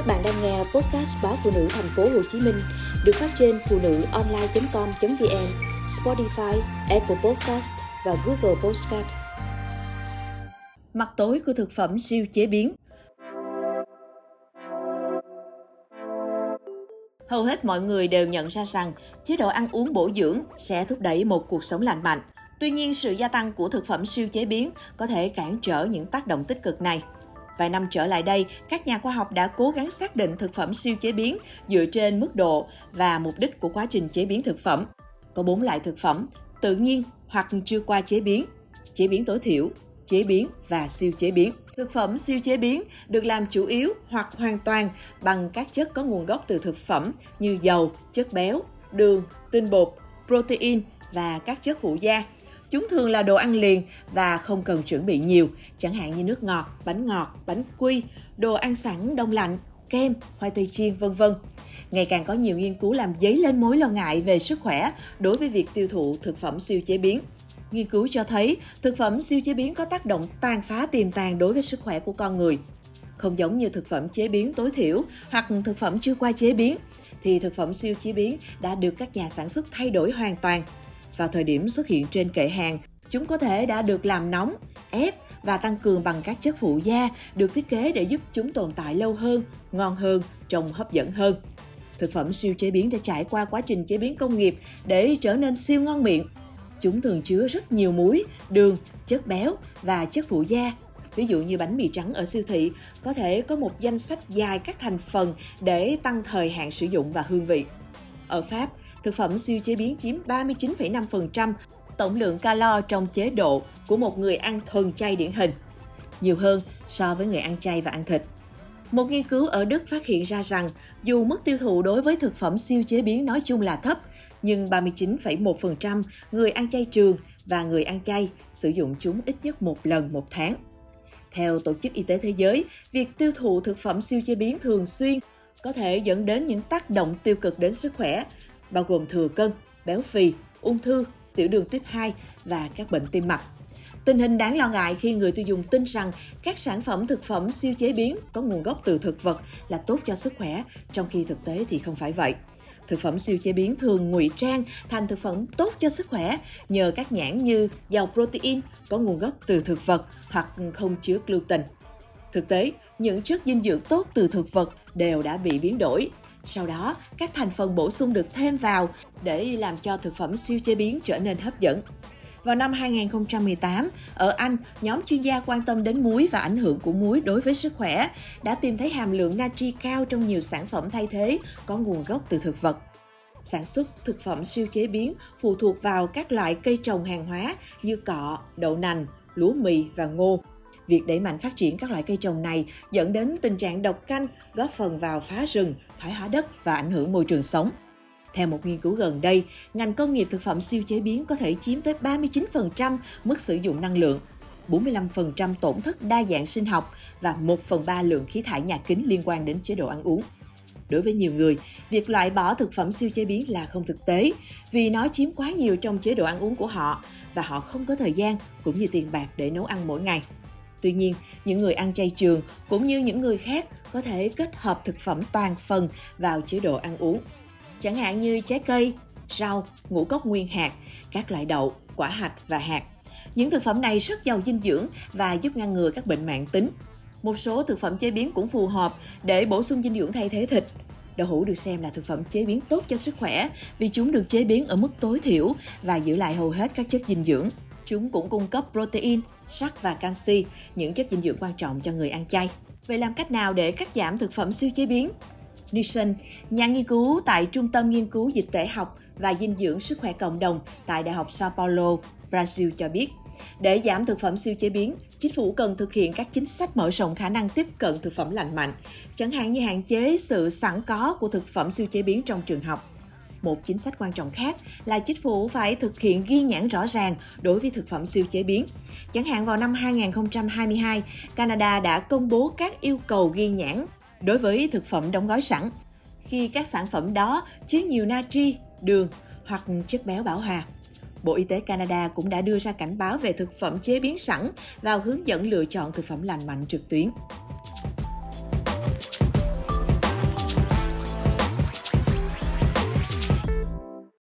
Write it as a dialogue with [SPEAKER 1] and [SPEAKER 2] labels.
[SPEAKER 1] Các bạn đang nghe podcast báo phụ nữ thành phố Hồ Chí Minh được phát trên phụ nữ online.com.vn, Spotify, Apple Podcast và Google Podcast. Mặt tối của thực phẩm siêu chế biến Hầu hết mọi người đều nhận ra rằng chế độ ăn uống bổ dưỡng sẽ thúc đẩy một cuộc sống lành mạnh. Tuy nhiên, sự gia tăng của thực phẩm siêu chế biến có thể cản trở những tác động tích cực này. Vài năm trở lại đây, các nhà khoa học đã cố gắng xác định thực phẩm siêu chế biến dựa trên mức độ và mục đích của quá trình chế biến thực phẩm. Có bốn loại thực phẩm, tự nhiên hoặc chưa qua chế biến, chế biến tối thiểu, chế biến và siêu chế biến. Thực phẩm siêu chế biến được làm chủ yếu hoặc hoàn toàn bằng các chất có nguồn gốc từ thực phẩm như dầu, chất béo, đường, tinh bột, protein và các chất phụ gia. Chúng thường là đồ ăn liền và không cần chuẩn bị nhiều, chẳng hạn như nước ngọt, bánh ngọt, bánh quy, đồ ăn sẵn đông lạnh, kem, khoai tây chiên, vân vân. Ngày càng có nhiều nghiên cứu làm dấy lên mối lo ngại về sức khỏe đối với việc tiêu thụ thực phẩm siêu chế biến. Nghiên cứu cho thấy thực phẩm siêu chế biến có tác động tàn phá tiềm tàng đối với sức khỏe của con người. Không giống như thực phẩm chế biến tối thiểu hoặc thực phẩm chưa qua chế biến, thì thực phẩm siêu chế biến đã được các nhà sản xuất thay đổi hoàn toàn – vào thời điểm xuất hiện trên kệ hàng, chúng có thể đã được làm nóng, ép và tăng cường bằng các chất phụ gia được thiết kế để giúp chúng tồn tại lâu hơn, ngon hơn, trông hấp dẫn hơn. Thực phẩm siêu chế biến đã trải qua quá trình chế biến công nghiệp để trở nên siêu ngon miệng. Chúng thường chứa rất nhiều muối, đường, chất béo và chất phụ gia. Ví dụ như bánh mì trắng ở siêu thị có thể có một danh sách dài các thành phần để tăng thời hạn sử dụng và hương vị. Ở Pháp, thực phẩm siêu chế biến chiếm 39,5% tổng lượng calo trong chế độ của một người ăn thuần chay điển hình, nhiều hơn so với người ăn chay và ăn thịt. Một nghiên cứu ở Đức phát hiện ra rằng dù mức tiêu thụ đối với thực phẩm siêu chế biến nói chung là thấp, nhưng 39,1% người ăn chay trường và người ăn chay sử dụng chúng ít nhất một lần một tháng. Theo Tổ chức Y tế Thế giới, việc tiêu thụ thực phẩm siêu chế biến thường xuyên có thể dẫn đến những tác động tiêu cực đến sức khỏe, bao gồm thừa cân, béo phì, ung thư, tiểu đường tuyếp 2 và các bệnh tim mạch. Tình hình đáng lo ngại khi người tiêu dùng tin rằng các sản phẩm thực phẩm siêu chế biến có nguồn gốc từ thực vật là tốt cho sức khỏe, trong khi thực tế thì không phải vậy. Thực phẩm siêu chế biến thường ngụy trang thành thực phẩm tốt cho sức khỏe nhờ các nhãn như giàu protein có nguồn gốc từ thực vật hoặc không chứa gluten. Thực tế, những chất dinh dưỡng tốt từ thực vật đều đã bị biến đổi sau đó, các thành phần bổ sung được thêm vào để làm cho thực phẩm siêu chế biến trở nên hấp dẫn. Vào năm 2018, ở Anh, nhóm chuyên gia quan tâm đến muối và ảnh hưởng của muối đối với sức khỏe đã tìm thấy hàm lượng natri cao trong nhiều sản phẩm thay thế có nguồn gốc từ thực vật. Sản xuất thực phẩm siêu chế biến phụ thuộc vào các loại cây trồng hàng hóa như cọ, đậu nành, lúa mì và ngô. Việc đẩy mạnh phát triển các loại cây trồng này dẫn đến tình trạng độc canh, góp phần vào phá rừng, thoái hóa đất và ảnh hưởng môi trường sống. Theo một nghiên cứu gần đây, ngành công nghiệp thực phẩm siêu chế biến có thể chiếm tới 39% mức sử dụng năng lượng, 45% tổn thất đa dạng sinh học và 1 phần 3 lượng khí thải nhà kính liên quan đến chế độ ăn uống. Đối với nhiều người, việc loại bỏ thực phẩm siêu chế biến là không thực tế vì nó chiếm quá nhiều trong chế độ ăn uống của họ và họ không có thời gian cũng như tiền bạc để nấu ăn mỗi ngày. Tuy nhiên, những người ăn chay trường cũng như những người khác có thể kết hợp thực phẩm toàn phần vào chế độ ăn uống. Chẳng hạn như trái cây, rau, ngũ cốc nguyên hạt, các loại đậu, quả hạch và hạt. Những thực phẩm này rất giàu dinh dưỡng và giúp ngăn ngừa các bệnh mạng tính. Một số thực phẩm chế biến cũng phù hợp để bổ sung dinh dưỡng thay thế thịt. Đậu hũ được xem là thực phẩm chế biến tốt cho sức khỏe vì chúng được chế biến ở mức tối thiểu và giữ lại hầu hết các chất dinh dưỡng. Chúng cũng cung cấp protein, sắt và canxi, những chất dinh dưỡng quan trọng cho người ăn chay. Vậy làm cách nào để cắt giảm thực phẩm siêu chế biến? Nielsen, nhà nghiên cứu tại Trung tâm Nghiên cứu Dịch tễ học và Dinh dưỡng Sức khỏe Cộng đồng tại Đại học Sao Paulo, Brazil cho biết, để giảm thực phẩm siêu chế biến, chính phủ cần thực hiện các chính sách mở rộng khả năng tiếp cận thực phẩm lành mạnh, chẳng hạn như hạn chế sự sẵn có của thực phẩm siêu chế biến trong trường học một chính sách quan trọng khác là chính phủ phải thực hiện ghi nhãn rõ ràng đối với thực phẩm siêu chế biến. Chẳng hạn vào năm 2022, Canada đã công bố các yêu cầu ghi nhãn đối với thực phẩm đóng gói sẵn khi các sản phẩm đó chứa nhiều natri, đường hoặc chất béo bão hòa. Bộ Y tế Canada cũng đã đưa ra cảnh báo về thực phẩm chế biến sẵn vào hướng dẫn lựa chọn thực phẩm lành mạnh trực tuyến.